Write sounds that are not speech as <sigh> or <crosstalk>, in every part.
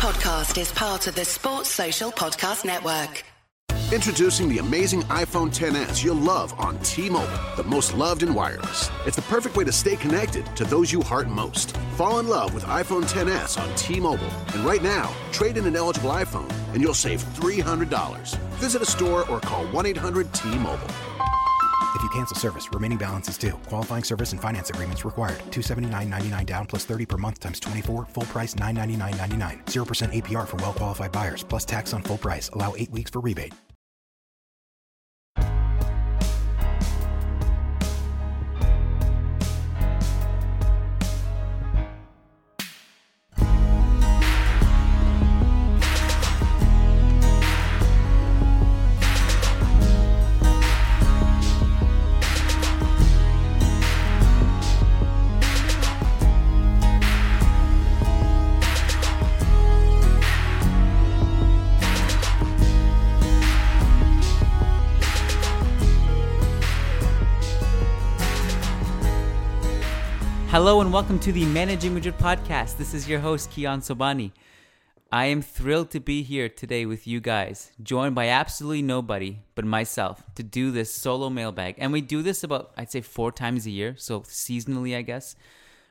podcast is part of the Sports Social Podcast Network. Introducing the amazing iPhone 10s you'll love on T-Mobile, the most loved in wireless. It's the perfect way to stay connected to those you heart most. Fall in love with iPhone 10s on T-Mobile, and right now, trade in an eligible iPhone and you'll save $300. Visit a store or call 1-800-T-Mobile. If you cancel service, remaining balance is due. Qualifying service and finance agreements required. 279.99 down plus 30 per month times 24. Full price 999.99. 0% APR for well qualified buyers plus tax on full price. Allow 8 weeks for rebate. Hello and welcome to the Managing Madrid podcast. This is your host, Kiyan Sobhani. I am thrilled to be here today with you guys, joined by absolutely nobody but myself to do this solo mailbag. And we do this about, I'd say, four times a year, so seasonally, I guess,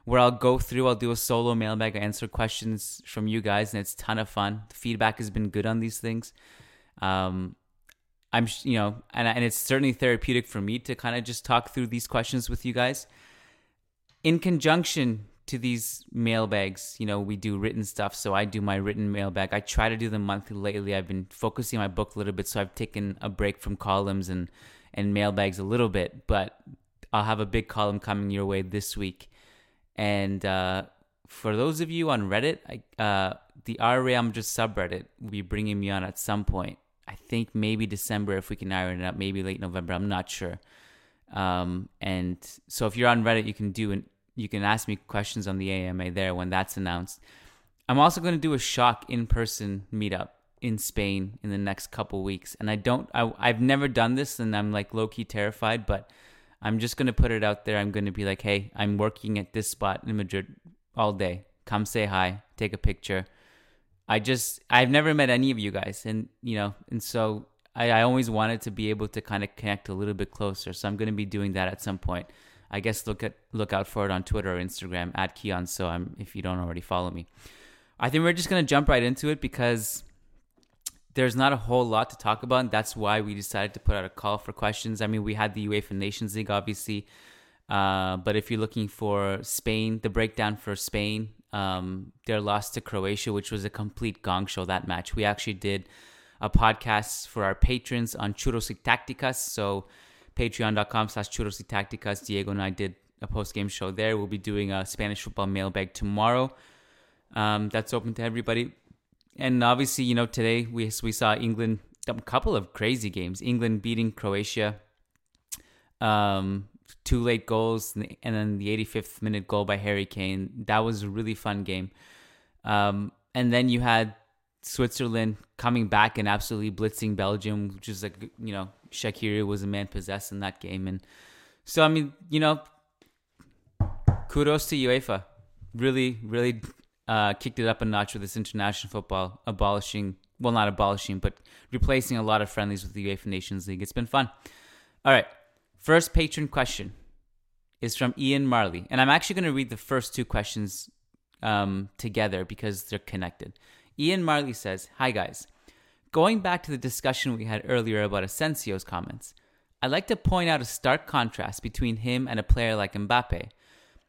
where I'll go through, I'll do a solo mailbag, I answer questions from you guys, and it's ton of fun. The feedback has been good on these things. Um, I'm, you know, and, and it's certainly therapeutic for me to kind of just talk through these questions with you guys in conjunction to these mailbags, you know, we do written stuff. So I do my written mailbag. I try to do them monthly lately. I've been focusing my book a little bit, so I've taken a break from columns and and mailbags a little bit. But I'll have a big column coming your way this week. And uh, for those of you on Reddit, I, uh, the just subreddit will be bringing me on at some point. I think maybe December if we can iron it up. Maybe late November. I'm not sure. Um, and so if you're on Reddit, you can do and you can ask me questions on the AMA there when that's announced. I'm also going to do a shock in-person meetup in Spain in the next couple weeks, and I don't, I, I've never done this, and I'm like low key terrified, but I'm just going to put it out there. I'm going to be like, hey, I'm working at this spot in Madrid all day. Come say hi, take a picture. I just, I've never met any of you guys, and you know, and so I, I always wanted to be able to kind of connect a little bit closer. So I'm going to be doing that at some point. I guess look at look out for it on Twitter or Instagram at Kiyan. So I'm if you don't already follow me. I think we're just to jump right into it because there's not a whole lot to talk about. and that's why we decided to put out a call for questions. I mean, we had the UEFA Nations League, obviously. Uh, but if you're looking for Spain, the breakdown for Spain, um, their loss to Croatia, which was a complete gong show, that match. We actually did a podcast for our patrons on Churros y Tacticas. So patreon.com slash Churros y Tacticas. Diego and I did a post-game show there. We'll be doing a Spanish football mailbag tomorrow. Um, that's open to everybody. And obviously, you know, today we, we saw England, a couple of crazy games. England beating Croatia. Um, two late goals and then the 85th minute goal by Harry Kane. That was a really fun game. Um, and then you had Switzerland coming back and absolutely blitzing Belgium, which is like you know Shaqiri was a man possessed in that game, and so I mean you know kudos to UEFA, really really uh, kicked it up a notch with this international football, abolishing well not abolishing but replacing a lot of friendlies with the UEFA Nations League. It's been fun. All right, first patron question is from Ian Marley, and I'm actually going to read the first two questions um, together because they're connected. Ian Marley says, Hi guys. Going back to the discussion we had earlier about Asensio's comments, I'd like to point out a stark contrast between him and a player like Mbappe.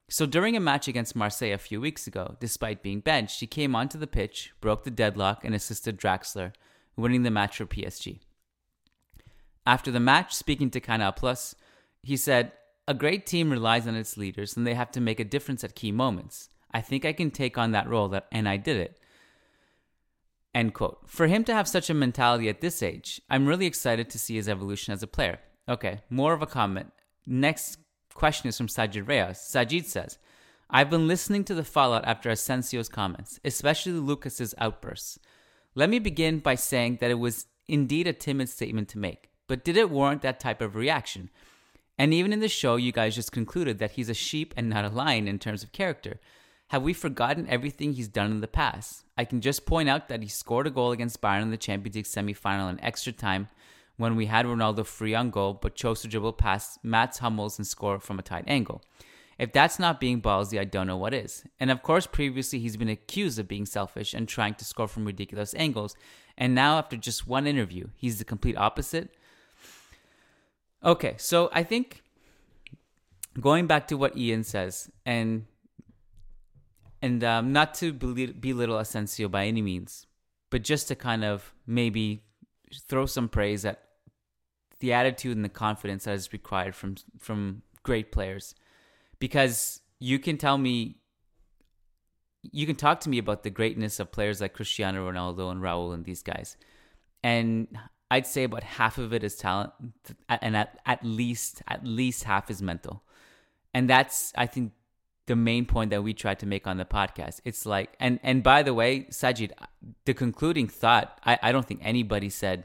So during a match against Marseille a few weeks ago, despite being benched, he came onto the pitch, broke the deadlock, and assisted Draxler, winning the match for PSG. After the match, speaking to Canal Plus, he said, A great team relies on its leaders and they have to make a difference at key moments. I think I can take on that role that, and I did it. End quote. For him to have such a mentality at this age, I'm really excited to see his evolution as a player. Okay, more of a comment. Next question is from Sajid Reyes. Sajid says, I've been listening to the fallout after Asensio's comments, especially Lucas's outbursts. Let me begin by saying that it was indeed a timid statement to make, but did it warrant that type of reaction? And even in the show, you guys just concluded that he's a sheep and not a lion in terms of character. Have we forgotten everything he's done in the past? I can just point out that he scored a goal against Bayern in the Champions League semifinal in extra time when we had Ronaldo free on goal, but chose to dribble past Mats Hummels and score from a tight angle. If that's not being ballsy, I don't know what is. And of course, previously he's been accused of being selfish and trying to score from ridiculous angles. And now, after just one interview, he's the complete opposite. Okay, so I think going back to what Ian says, and and um, not to belittle Asensio by any means, but just to kind of maybe throw some praise at the attitude and the confidence that is required from from great players, because you can tell me, you can talk to me about the greatness of players like Cristiano Ronaldo and Raul and these guys, and I'd say about half of it is talent, and at, at least at least half is mental, and that's I think the main point that we tried to make on the podcast. It's like, and and by the way, Sajid, the concluding thought, I, I don't think anybody said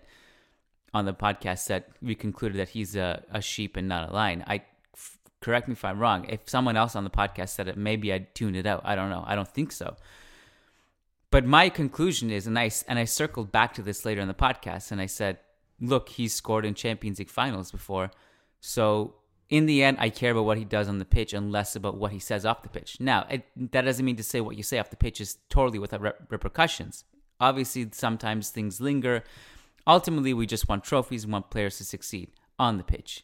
on the podcast that we concluded that he's a, a sheep and not a lion. I f- correct me if I'm wrong. If someone else on the podcast said it, maybe I'd tune it out. I don't know. I don't think so. But my conclusion is, and I and I circled back to this later in the podcast, and I said, look, he's scored in Champions League finals before, so in the end, I care about what he does on the pitch and less about what he says off the pitch. Now, it, that doesn't mean to say what you say off the pitch is totally without re- repercussions. Obviously, sometimes things linger. Ultimately, we just want trophies and want players to succeed on the pitch.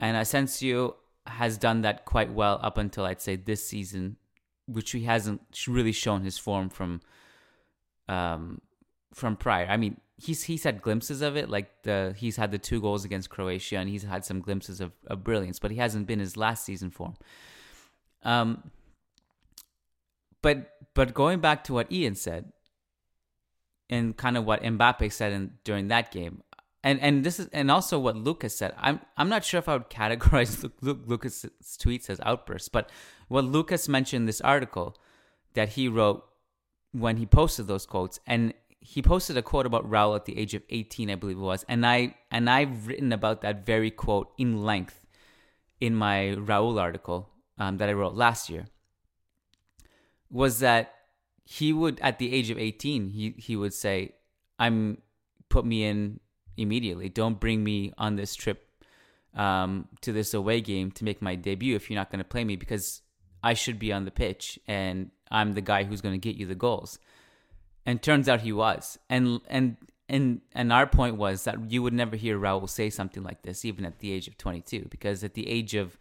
And Asensio has done that quite well up until I'd say this season, which he hasn't really shown his form from um, from prior. I mean, he's he's had glimpses of it. Like the he's had the two goals against Croatia, and he's had some glimpses of, of brilliance, but he hasn't been his last season form. Um, but but going back to what Ian said, and kind of what Mbappe said in, during that game, and and this is and also what Lucas said. I'm I'm not sure if I would <laughs> categorize Lucas's tweets as outbursts, but what Lucas mentioned in this article that he wrote when he posted those quotes, and he posted a quote about Raul at the age of 18, I believe it was, and I and I've written about that very quote in length in my Raul article um, that I wrote last year. Was that he would at the age of 18 he he would say, "I'm put me in immediately. Don't bring me on this trip um, to this away game to make my debut if you're not going to play me because I should be on the pitch and I'm the guy who's going to get you the goals." And turns out he was. And and and and our point was that you would never hear Raul say something like this even at the age of 22 because at the age of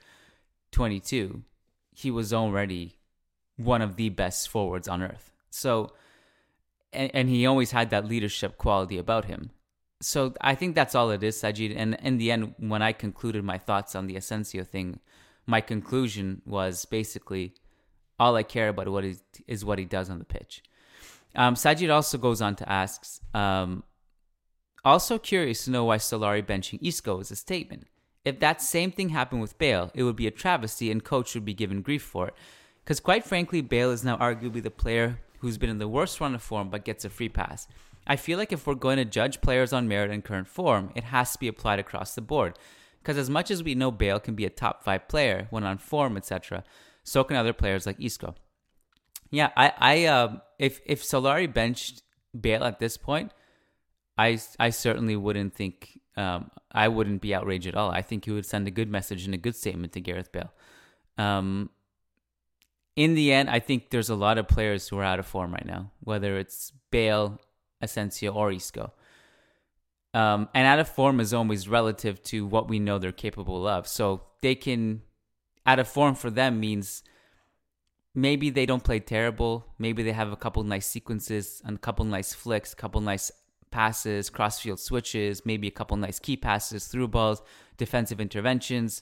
22 he was already one of the best forwards on earth. So and, and he always had that leadership quality about him. So I think that's all it is Sajid. And in the end when I concluded my thoughts on the Asensio thing my conclusion was basically all I care about what is, is what he does on the pitch um, Sajid also goes on to ask, um, also curious to know why Solari benching Isco is a statement. If that same thing happened with Bale, it would be a travesty and coach would be given grief for it. Because quite frankly, Bale is now arguably the player who's been in the worst run of form but gets a free pass. I feel like if we're going to judge players on merit and current form, it has to be applied across the board. Because as much as we know Bale can be a top five player when on form, etc., so can other players like Isco. Yeah, I, I, uh, if if Solari benched Bale at this point, I, I certainly wouldn't think, um, I wouldn't be outraged at all. I think he would send a good message and a good statement to Gareth Bale. Um, in the end, I think there's a lot of players who are out of form right now, whether it's Bale, Asensio, or Isco. Um, and out of form is always relative to what we know they're capable of. So they can, out of form for them means maybe they don't play terrible. Maybe they have a couple nice sequences and a couple nice flicks, a couple nice passes, crossfield switches, maybe a couple nice key passes, through balls, defensive interventions.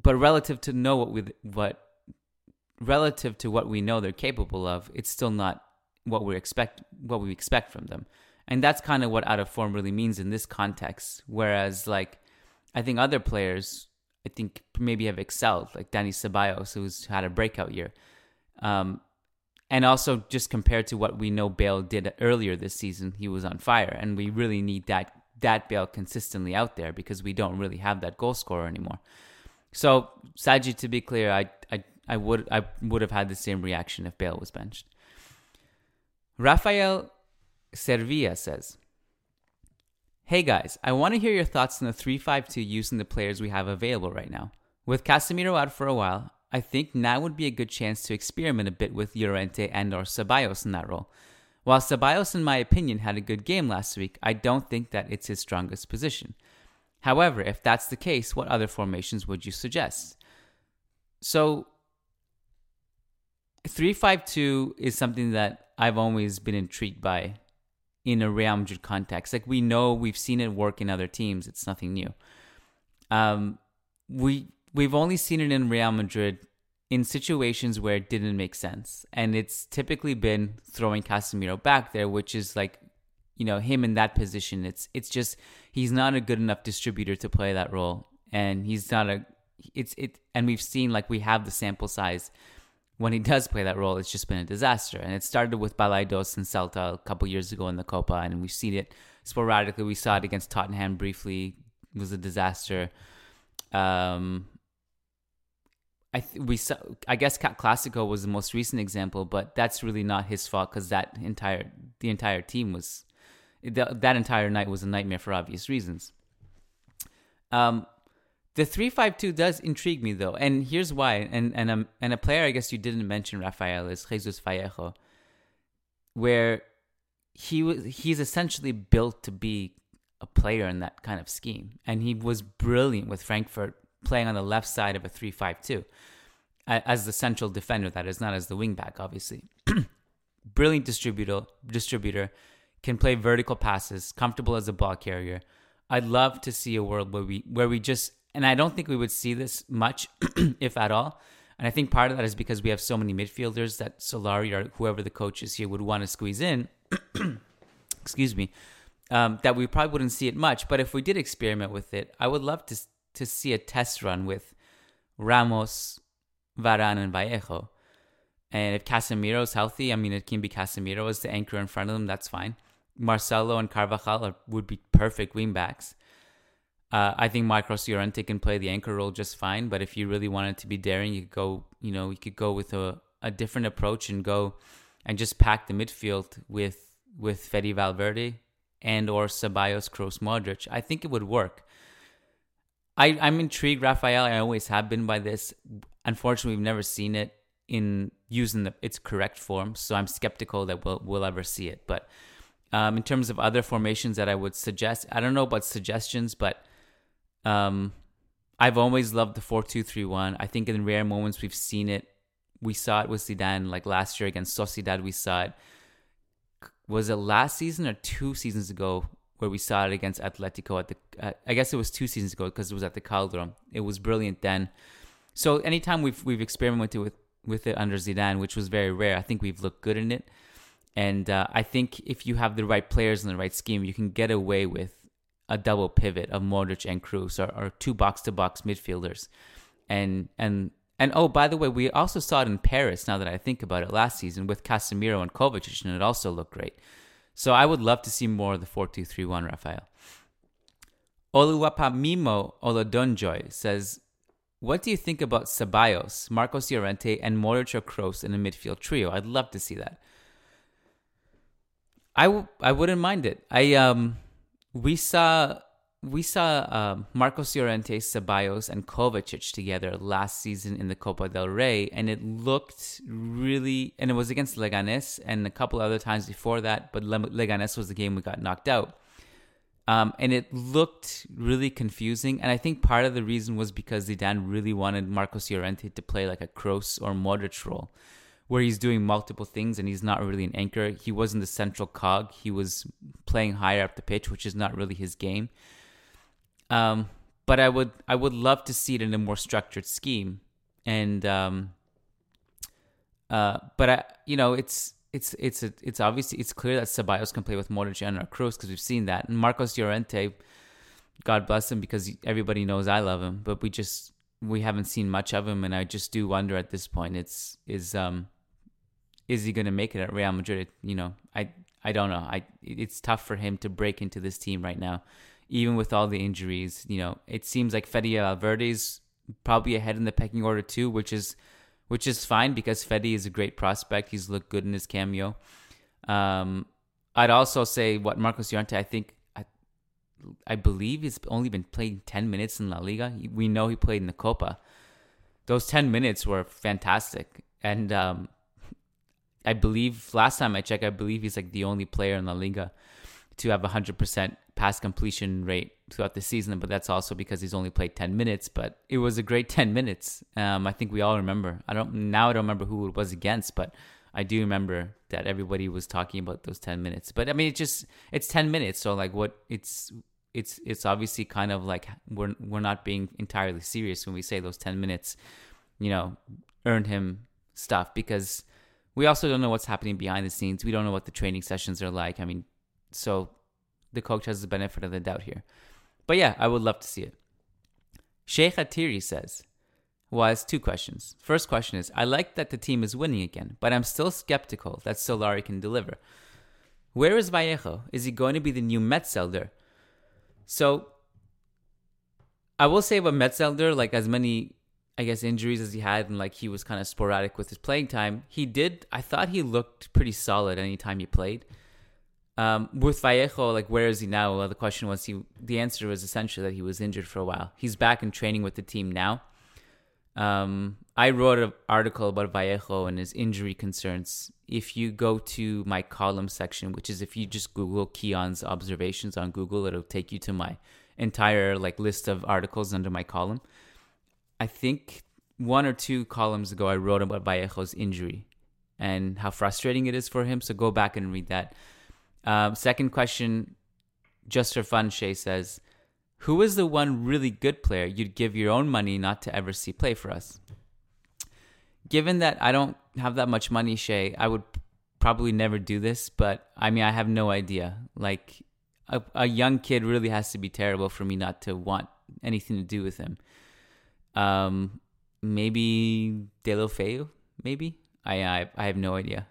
But relative to know what we what relative to what we know they're capable of, it's still not what we expect what we expect from them. And that's kind of what out of form really means in this context. Whereas like I think other players I think maybe have excelled, like Dani Ceballos, who's had a breakout year. Um, and also just compared to what we know Bale did earlier this season, he was on fire, and we really need that that Bale consistently out there because we don't really have that goal scorer anymore. So Sajid, to be clear, I I, I would I would have had the same reaction if Bale was benched. Rafael Servia says, Hey guys, I want to hear your thoughts on the 352 using the players we have available right now. With Casemiro out for a while, I think now would be a good chance to experiment a bit with Llorente and or Ceballos in that role. While Ceballos, in my opinion, had a good game last week, I don't think that it's his strongest position. However, if that's the case, what other formations would you suggest? So, 352 is something that I've always been intrigued by in a Real Madrid context. Like we know we've seen it work in other teams. It's nothing new. Um, we we've only seen it in Real Madrid in situations where it didn't make sense. And it's typically been throwing Casemiro back there, which is like, you know, him in that position. It's it's just he's not a good enough distributor to play that role. And he's not a it's it and we've seen like we have the sample size when he does play that role, it's just been a disaster. And it started with Balaidos and Celta a couple years ago in the Copa, and we've seen it sporadically. We saw it against Tottenham briefly; it was a disaster. Um, I th- we saw, I guess Clasico was the most recent example, but that's really not his fault because that entire the entire team was that entire night was a nightmare for obvious reasons. Um, the three five two does intrigue me though, and here's why. And and um and a player I guess you didn't mention Rafael is Jesus Vallejo, where he was he's essentially built to be a player in that kind of scheme, and he was brilliant with Frankfurt playing on the left side of a 3-5-2 as the central defender that is not as the wingback obviously <clears throat> brilliant distributor distributor can play vertical passes comfortable as a ball carrier i'd love to see a world where we where we just and i don't think we would see this much <clears throat> if at all and i think part of that is because we have so many midfielders that solari or whoever the coach is here would want to squeeze in <clears throat> excuse me um, that we probably wouldn't see it much but if we did experiment with it i would love to to see a test run with Ramos, Varane, and Vallejo. And if Casemiro's healthy, I mean, it can be Casemiro as the anchor in front of them. That's fine. Marcelo and Carvajal are, would be perfect wingbacks. Uh, I think Marcos Llorente can play the anchor role just fine. But if you really wanted to be daring, you could go. You know, you could go with a, a different approach and go and just pack the midfield with with Fede Valverde and or Ceballos, Kroos, Modric. I think it would work. I, I'm intrigued, Rafael. I always have been by this. Unfortunately, we've never seen it in using the, its correct form, so I'm skeptical that we'll we'll ever see it. But um, in terms of other formations that I would suggest, I don't know about suggestions, but um, I've always loved the four-two-three-one. I think in rare moments we've seen it. We saw it with Zidane, like last year against Sociedad. We saw it. Was it last season or two seasons ago where we saw it against Atletico at the uh, I guess it was two seasons ago because it was at the Calderon. It was brilliant then. So anytime we've we've experimented with with it under Zidane, which was very rare, I think we've looked good in it. And uh, I think if you have the right players in the right scheme, you can get away with a double pivot of Modric and Kroos, or, or two box to box midfielders. And and and oh, by the way, we also saw it in Paris. Now that I think about it, last season with Casemiro and Kovacic, and it also looked great. So I would love to see more of the 4-2-3-1 Rafael. Oluwapamimo Olodonjoy says, What do you think about Ceballos, Marcos Llorente, and Modric or Kroos in a midfield trio? I'd love to see that. I w- I wouldn't mind it. I um we saw we saw uh, Marcos Llorente, Ceballos, and Kovacic together last season in the Copa del Rey, and it looked really. And it was against Leganes and a couple other times before that, but Leganes was the game we got knocked out. Um, and it looked really confusing. And I think part of the reason was because Zidane really wanted Marcos Llorente to play like a Kroos or Modric role, where he's doing multiple things and he's not really an anchor. He wasn't the central cog. He was playing higher up the pitch, which is not really his game. Um, but I would I would love to see it in a more structured scheme. And um, uh, but I you know it's it's it's a, it's obviously it's clear that Ceballos can play with Modric and Kroos because we've seen that. And Marcos Llorente, God bless him because everybody knows I love him, but we just we haven't seen much of him, and I just do wonder at this point. It's is um is he going to make it at Real Madrid? You know, I I don't know. I it's tough for him to break into this team right now even with all the injuries. You know, it seems like Fede Valverde's probably ahead in the pecking order too, which is which is fine because Fede is a great prospect. He's looked good in his cameo. Um, I'd also say what Marcos Llorente, I think, I, I believe he's only been playing 10 minutes in La Liga. We know he played in the Copa. Those 10 minutes were fantastic. And um, I believe last time I checked, I believe he's like the only player in La Liga to have a 100% pass completion rate throughout the season, but that's also because he's only played 10 minutes. But it was a great <laughs> 10 minutes. Um, I think we all remember. I don't now I don't remember who it was against, but I do remember that everybody was talking about those 10 minutes. But I mean, it's just it's 10 minutes, so like what it's it's it's obviously kind of like we're we're not being entirely serious when we say those 10 minutes, you know, earned him stuff because we also don't know what's happening behind the scenes. We don't know what the training sessions are like. I mean, so the coach has the benefit of the doubt here. But yeah, I would love to see it. Sheikh Atiri says, well, was two questions. First question is I like that the team is winning again, but I'm still skeptical that Solari can deliver. Where is Vallejo? Is he going to be the new Metzelder? So I will say about Metzelder, like as many, I guess, injuries as he had, and like he was kind of sporadic with his playing time, he did, I thought he looked pretty solid anytime he played. Um, with Vallejo, like where is he now? Well, the question was he. The answer was essentially that he was injured for a while. He's back in training with the team now. Um, I wrote an article about Vallejo and his injury concerns. If you go to my column section, which is if you just Google Kiyan's observations on Google, it'll take you to my entire like list of articles under my column. I think one or two columns ago, I wrote about Vallejo's injury and how frustrating it is for him. So go back and read that. Um, second question, just for fun, Shay says, Who is the one really good player you'd give your own money not to ever see play for us? Given that I don't have that much money, Shay, I would probably never do this, but I mean, I have no idea. Like, a, a young kid really has to be terrible for me not to want anything to do with him. Um, maybe Deulofeu, maybe? I, I, I have no idea.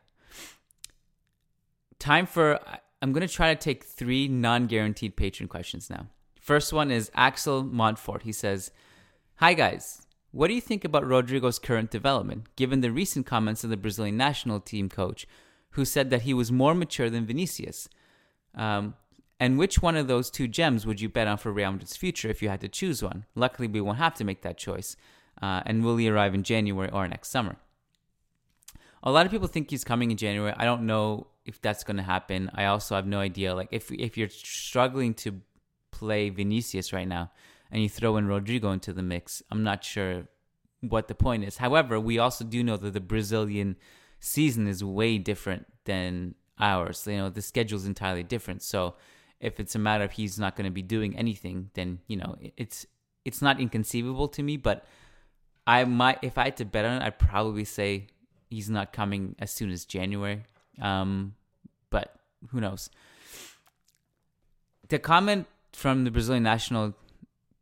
Time for I'm going to try to take three non guaranteed patron questions now. First one is Axel Montfort. He says, Hi guys, what do you think about Rodrygo's current development, given the recent comments of the Brazilian national team coach, who said that he was more mature than Vinicius? Um, and which one of those two gems would you bet on for Real Madrid's future if you had to choose one? Luckily, we won't have to make that choice. Uh, and will he arrive in January or next summer? A lot of people think he's coming in January. I don't know if that's going to happen. I also have no idea. Like if if you're struggling to play Vinicius right now and you throw in Rodrygo into the mix, I'm not sure what the point is. However, we also do know that the Brazilian season is way different than ours. You know, the schedule is entirely different. So if it's a matter of he's not going to be doing anything, then you know it's it's not inconceivable to me. But I might, if I had to bet on it, I'd probably say he's not coming as soon as January. Um, but who knows? The comment from the Brazilian national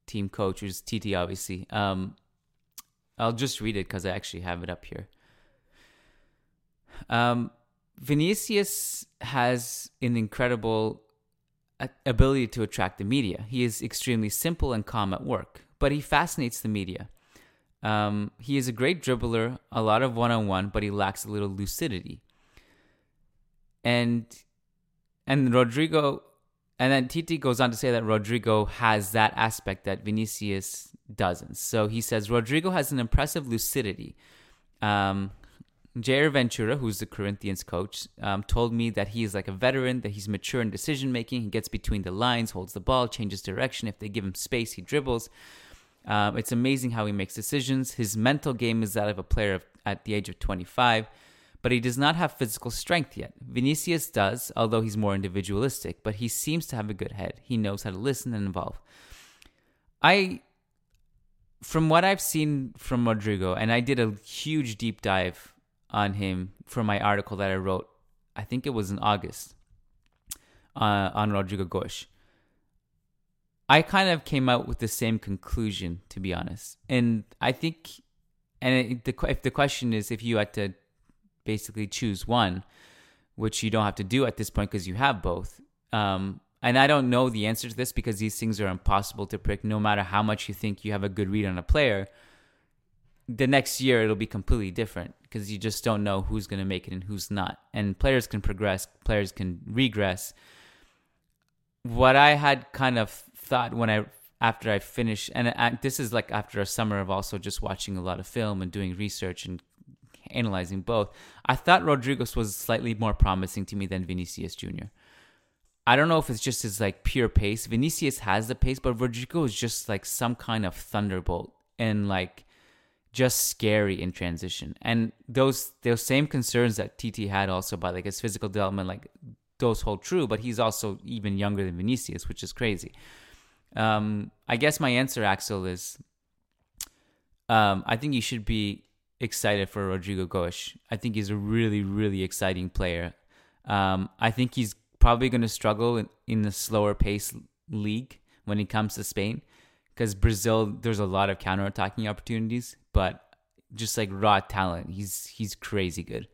team coach, is Tite, obviously. Um, I'll just read it because I actually have it up here. Um, Vinicius has an incredible ability to attract the media. He is extremely simple and calm at work, but he fascinates the media. Um, he is a great dribbler, a lot of one on one, but he lacks a little lucidity and and Rodrygo, and then Tite goes on to say that Rodrygo has that aspect that Vinicius doesn't. So he says Rodrygo has an impressive lucidity. Um, Jair Ventura, who's the Corinthians coach, um, told me that he is like a veteran, that he's mature in decision making. He gets between the lines, holds the ball, changes direction. If they give him space, he dribbles. Um, it's amazing how he makes decisions. His mental game is that of a player of, at the age of 25 but he does not have physical strength yet. Vinicius does, although he's more individualistic, but he seems to have a good head. He knows how to listen and involve. I, from what I've seen from Rodrygo, and I did a huge deep dive on him for my article that I wrote, I think it was in August, uh, on Rodrygo Goes. I kind of came out with the same conclusion, to be honest. And I think, and it, the, if the question is if you had to basically choose one, which you don't have to do at this point because you have both. Um, and I don't know the answer to this because these things are impossible to predict. No matter how much you think you have a good read on a player, the next year it'll be completely different because you just don't know who's going to make it and who's not. And players can progress, players can regress. What I had kind of thought when I after I finished, and this is like after a summer of also just watching a lot of film and doing research and analyzing both. I thought Rodriguez was slightly more promising to me than Vinicius Jr. I don't know if it's just his like pure pace. Vinicius has the pace, but Rodrygo is just like some kind of thunderbolt and like just scary in transition. And those those same concerns that Tite had also about like his physical development, like those hold true. But he's also even younger than Vinicius, which is crazy. Um, I guess my answer, Axel, is um, I think you should be excited for Rodrygo Goes. I think he's a really, really exciting player. Um, I think he's probably going to struggle in, in the slower pace league when it comes to Spain because Brazil, there's a lot of counter attacking opportunities, but just like raw talent, he's he's crazy good.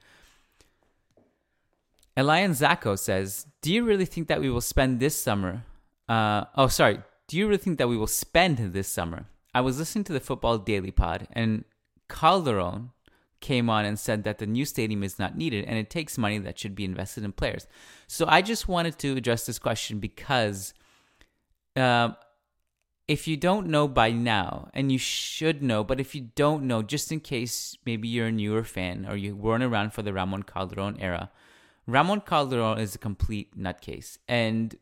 Elian Zacco says, "Do you really think that we will spend this summer? Uh, oh, sorry. Do you really think that we will spend this summer? I was listening to the Football Daily Pod, and Calderon came on and said that the new stadium is not needed and it takes money that should be invested in players. So I just wanted to address this question because uh, if you don't know by now, and you should know, but if you don't know, just in case maybe you're a newer fan or you weren't around for the Ramon Calderon era, Ramon Calderon is a complete nutcase. And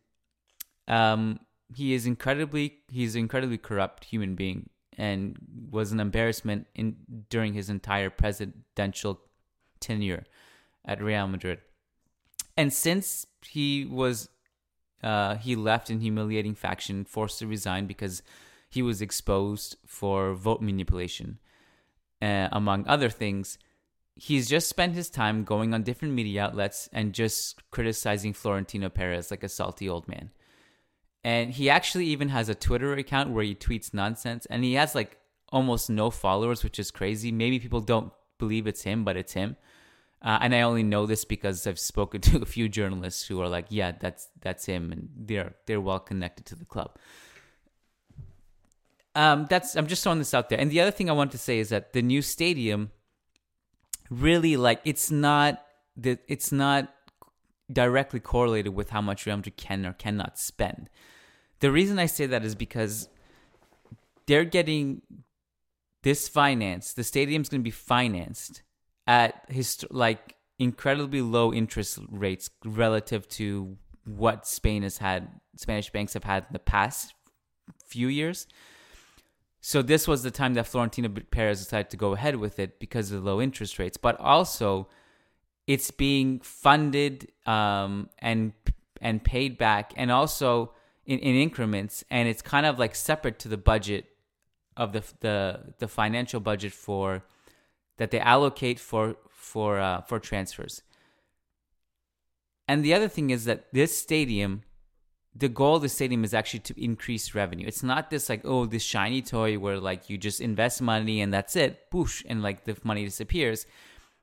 um, he is incredibly he's an incredibly corrupt human being and was an embarrassment in during his entire presidential tenure at Real Madrid. And since he was uh, he left in humiliating faction, forced to resign because he was exposed for vote manipulation, uh, among other things. He's just spent his time going on different media outlets and just criticizing Florentino Perez like a salty old man. And he actually even has a Twitter account where he tweets nonsense. And he has like almost no followers, which is crazy. Maybe people don't believe it's him, but it's him. Uh, and I only know this because I've spoken <laughs> to a few journalists who are like, "Yeah, that's that's him," and they're they're well connected to the club. Um, that's I'm just throwing this out there. And the other thing I want to say is that the new stadium, really, like, it's not that it's not directly correlated with how much Real Madrid can or cannot spend. The reason I say that is because they're getting this finance. The stadium's going to be financed at his like incredibly low interest rates relative to what Spain has had. Spanish banks have had in the past few years. So this was the time that Florentino Perez decided to go ahead with it because of the low interest rates, but also it's being funded um, and and paid back, and also in, in increments, and it's kind of like separate to the budget of the the the financial budget for that they allocate for for uh, for transfers. And the other thing is that this stadium, the goal of the stadium is actually to increase revenue. It's not this like oh this shiny toy where like you just invest money and that's it, boosh, and like the money disappears.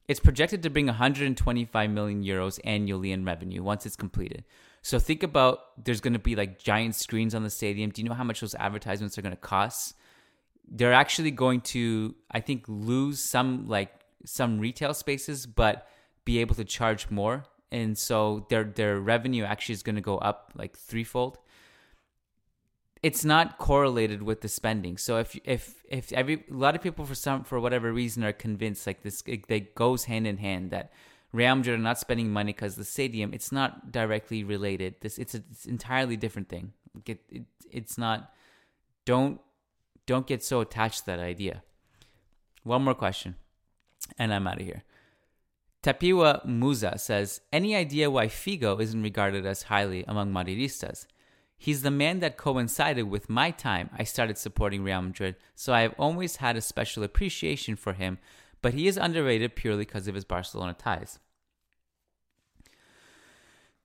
It's projected to bring 125 million euros annually in revenue once it's completed. So think about there's going to be like giant screens on the stadium. Do you know how much those advertisements are going to cost? They're actually going to, I think, lose some like some retail spaces, but be able to charge more, and so their their revenue actually is going to go up like threefold. It's not correlated with the spending. So if if if every a lot of people for some for whatever reason are convinced like this, it, it goes hand in hand that Real Madrid are not spending money because the stadium. It's not directly related. This it's, a, it's entirely different thing. It, it, it's not. Don't don't get so attached to that idea. One more question, and I'm out of here. Tapiwa Musa says, Any idea why Figo isn't regarded as highly among Madridistas? He's the man that coincided with my time I started supporting Real Madrid, so I have always had a special appreciation for him, but he is underrated purely because of his Barcelona ties.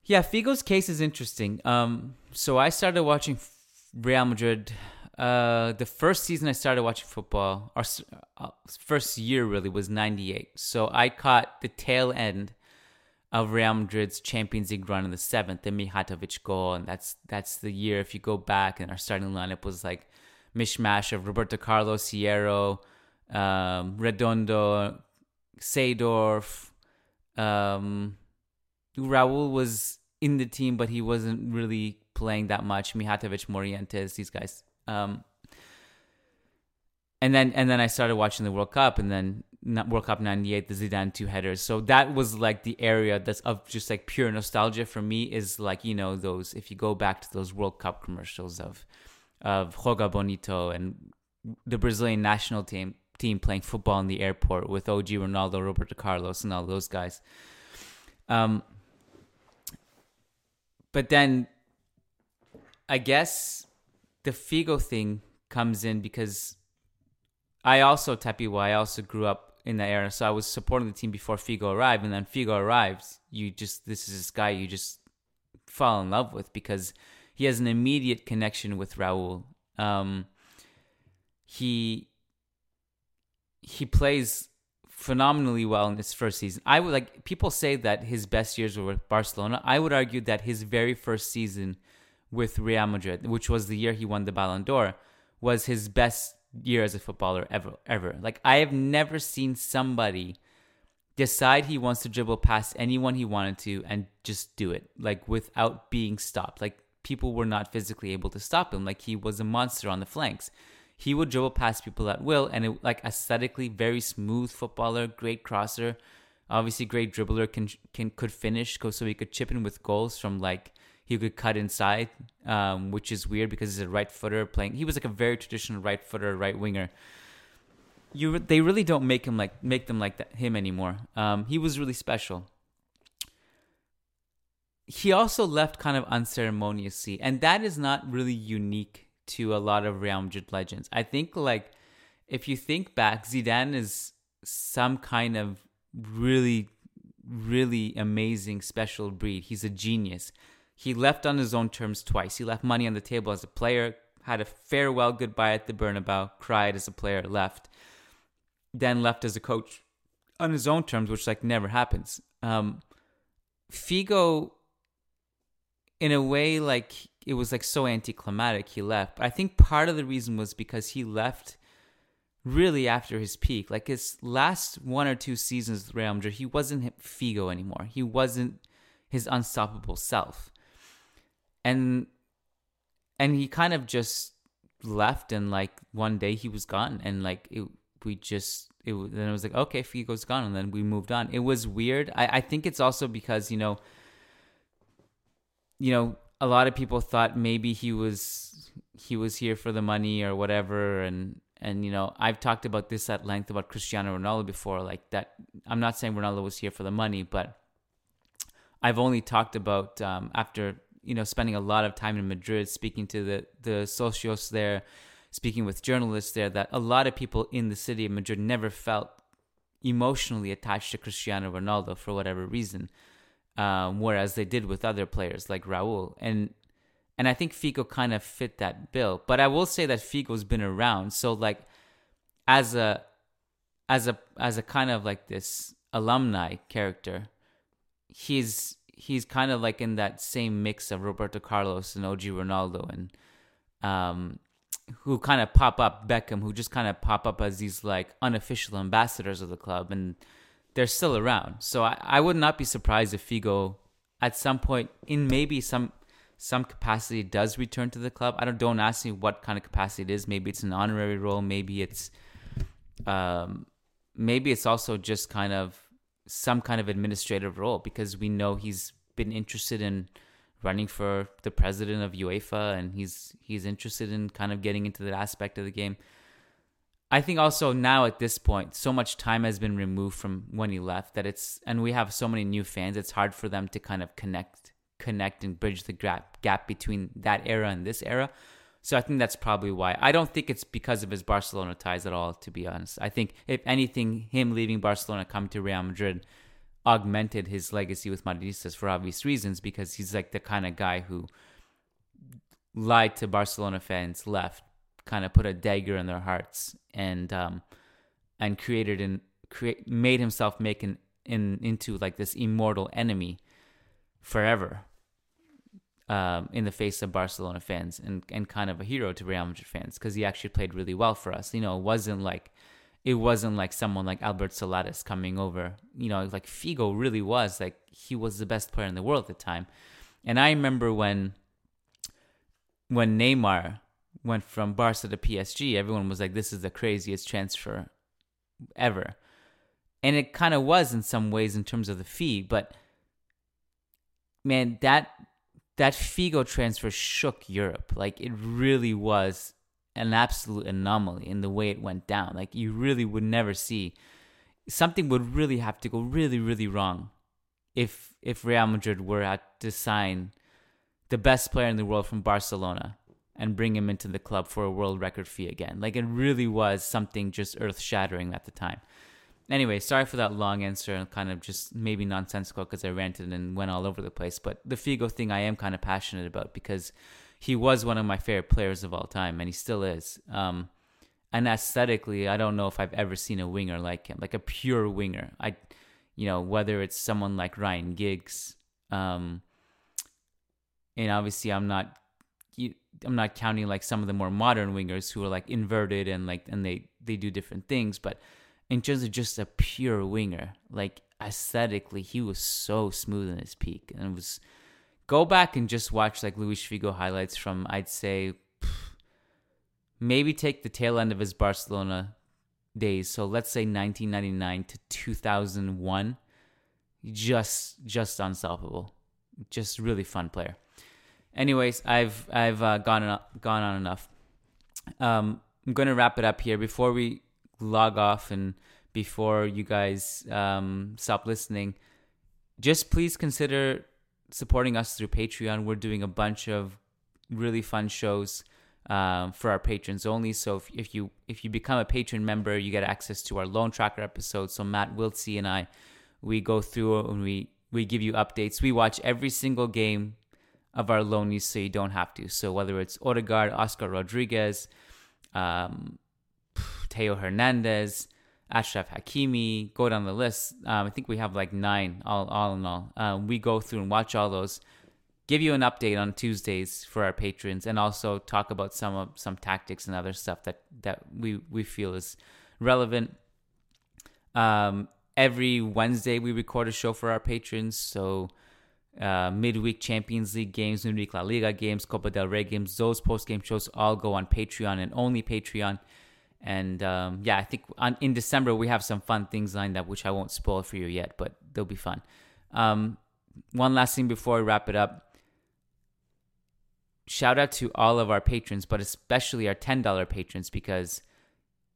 Yeah, Figo's case is interesting. Um, so I started watching Real Madrid. Uh, the first season I started watching football, our uh, first year really was '98. So I caught the tail end of Real Madrid's Champions League run in the seventh, the Mijatovic goal, and that's that's the year. If you go back, and our starting lineup was like mishmash of Roberto Carlos, Hierro, um, Redondo, Seedorf. Um, Raul was in the team, but he wasn't really playing that much. Mijatovic, Morientes, these guys. Um, and then and then I started watching the World Cup, and then World Cup '98, the Zidane two headers. So that was like the area that's of just like pure nostalgia for me. Is like you know those if you go back to those World Cup commercials of of Joga Bonito and the Brazilian national team team playing football in the airport with OG Ronaldo, Roberto Carlos, and all those guys. Um, but then I guess the Figo thing comes in because I also Tapiwa, I also grew up in that era, so I was supporting the team before Figo arrived, and then Figo arrives. You just this is this guy you just fall in love with because he has an immediate connection with Raul. Um, he he plays phenomenally well in his first season. I would like people say that his best years were with Barcelona. I would argue that his very first season with Real Madrid, which was the year he won the Ballon d'Or, was his best year as a footballer ever ever. Like I have never seen somebody decide he wants to dribble past anyone he wanted to and just do it like without being stopped. Like people were not physically able to stop him. Like he was a monster on the flanks. He would dribble past people at will and it, like aesthetically very smooth footballer, great crosser, obviously great dribbler can can could finish so he could chip in with goals from like he could cut inside, um, which is weird because he's a right footer playing. He was like a very traditional right footer, right winger. You they really don't make him like make them like that him anymore. Um, he was really special. He also left kind of unceremoniously, and that is not really unique to a lot of Real Madrid legends. I think like if you think back, Zidane is some kind of really, really amazing special breed. He's a genius. He left on his own terms twice. He left money on the table as a player, had a farewell goodbye at the Bernabeu, cried as a player, left. Then left as a coach on his own terms, which like never happens. Um, Figo, in a way, like it was like so anticlimactic. He left. I think part of the reason was because he left really after his peak. Like his last one or two seasons with Real Madrid, he wasn't Figo anymore. He wasn't his unstoppable self and and he kind of just left and like one day he was gone and like it, we just it then it was like okay Figo's gone and then we moved on. It was weird. I I think it's also because you know you know a lot of people thought maybe he was he was here for the money or whatever and and you know I've talked about this at length about Cristiano Ronaldo before like that I'm not saying Ronaldo was here for the money but I've only talked about um, after you know, spending a lot of time in Madrid, speaking to the the socios there, speaking with journalists there, that a lot of people in the city of Madrid never felt emotionally attached to Cristiano Ronaldo for whatever reason, um, whereas they did with other players like Raul and. And I think Figo kind of fit that bill. But I will say that Figo's been around. So like as a as a as a kind of like this alumni character, he's he's kind of like in that same mix of Roberto Carlos and OG Ronaldo and um who kind of pop up Beckham who just kind of pop up as these like unofficial ambassadors of the club and they're still around. So I, I would not be surprised if Figo at some point in maybe some some capacity does return to the club. I don't don't ask me what kind of capacity it is. Maybe it's an honorary role, maybe it's um maybe it's also just kind of some kind of administrative role because we know he's been interested in running for the president of UEFA and he's he's interested in kind of getting into that aspect of the game. I think also now at this point, so much time has been removed from when he left that it's and we have so many new fans, it's hard for them to kind of connect connect and bridge the gap gap between that era and this era. So I think that's probably why. I don't think it's because of his Barcelona ties at all, to be honest. I think if anything, him leaving Barcelona, coming to Real Madrid, augmented his legacy with Madridistas for obvious reasons because he's like the kind of guy who lied to Barcelona fans, left, kind of put a dagger in their hearts, and um, and created and create made himself make an in into like this immortal enemy forever um, in the face of Barcelona fans and, and kind of a hero to Real Madrid fans because he actually played really well for us. You know, it wasn't like it wasn't like someone like Albert Celades coming over. You know, like Figo really was like he was the best player in the world at the time. And I remember when when Neymar went from Barca to PSG, everyone was like, "This is the craziest transfer ever," and it kind of was in some ways in terms of the fee. But man, that that Figo transfer shook Europe. Like it really was an absolute anomaly in the way it went down. Like you really would never see something would really have to go really, really wrong if if Real Madrid were to sign the best player in the world from Barcelona and bring him into the club for a world record fee again. Like it really was something just earth shattering at the time. Anyway, sorry for that long answer and kind of just maybe nonsensical because I ranted and went all over the place. But the Figo thing I am kind of passionate about because he was one of my favorite players of all time and he still is. Um, and aesthetically, I don't know if I've ever seen a winger like him, like a pure winger. I, you know, whether it's someone like Ryan Giggs, um, and obviously I'm not I'm not counting like some of the more modern wingers who are like inverted and like and they they do different things, but in terms of just a pure winger, like aesthetically, he was so smooth in his peak, and it was go back and just watch like Luis Figo highlights from I'd say maybe take the tail end of his Barcelona days. So let's say 1999 to 2001, just just unstoppable, just really fun player anyways, I've I've uh, gone on, gone on enough. Um, I'm gonna wrap it up here before we log off and before you guys um, stop listening. Just please consider supporting us through Patreon. We're doing a bunch of really fun shows um, for our patrons only. So if, if you if you become a patron member, you get access to our loan tracker episodes. So Matt Wiltse and I, we go through and we we give you updates. We watch every single game of our loanies so you don't have to. So whether it's Odegaard, Oscar Rodriguez, um, Theo Hernandez, Achraf Hakimi, go down the list. Um, I think we have like nine all, all in all. Um, we go through and watch all those, give you an update on Tuesdays for our patrons, and also talk about some of some tactics and other stuff that that we we feel is relevant. Um, every Wednesday we record a show for our patrons, so uh, midweek Champions League games, midweek La Liga games, Copa del Rey games. Those post game shows all go on Patreon and only Patreon. And um, yeah, I think on, in December we have some fun things lined up, which I won't spoil for you yet, but they'll be fun. Um, one last thing before we wrap it up. Shout out to all of our patrons, but especially our $10 patrons because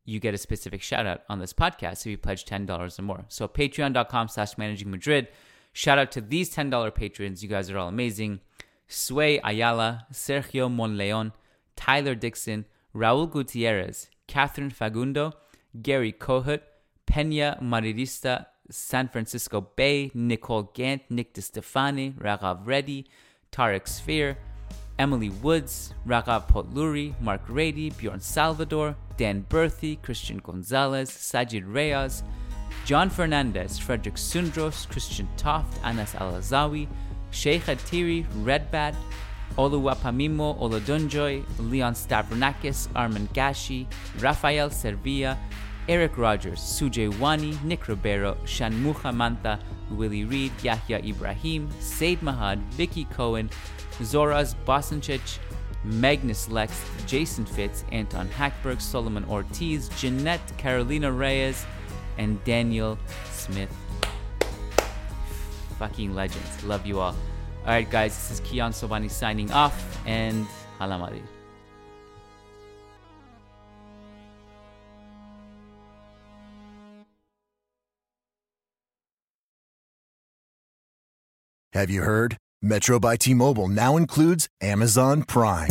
you get a specific shout out on this podcast if you pledge $10 or more. So patreon.com slash managing Madrid. Shout out to these $10 patrons. You guys are all amazing. Sway Ayala, Sergio Monleon, Tyler Dixon, Raul Gutierrez, Catherine Fagundo, Gary Kohut, Pena Madridista, San Francisco Bay, Nicole Gant, Nick DeStefani, Raghav Reddy, Tarek Sphere, Emily Woods, Raghav Potluri, Mark Rady, Bjorn Salvador, Dan Berthy, Christian Gonzalez, Sajid Reyes, John Fernandez, Frederick Sundros, Christian Toft, Anas Alazawi, Sheikh Atiri, Redbad, Oluwapamimo Olodunjoy, Leon Stavronakis, Armin Gashi, Rafael Servia, Eric Rogers, Sujay Wani, Nick Ribeiro, Shanmucha Manta, Willie Reed, Yahya Ibrahim, Said Mahad, Vicky Cohen, Zoraz Bosanchich, Magnus Lex, Jason Fitz, Anton Hackberg, Solomon Ortiz, Jeanette Carolina Reyes, and Daniel Smith. Fucking legends. Love you all. Alright, guys, this is Kiyan Sobhani signing off, and Hala Madrid. Have you heard? Metro by T Mobile now includes Amazon Prime.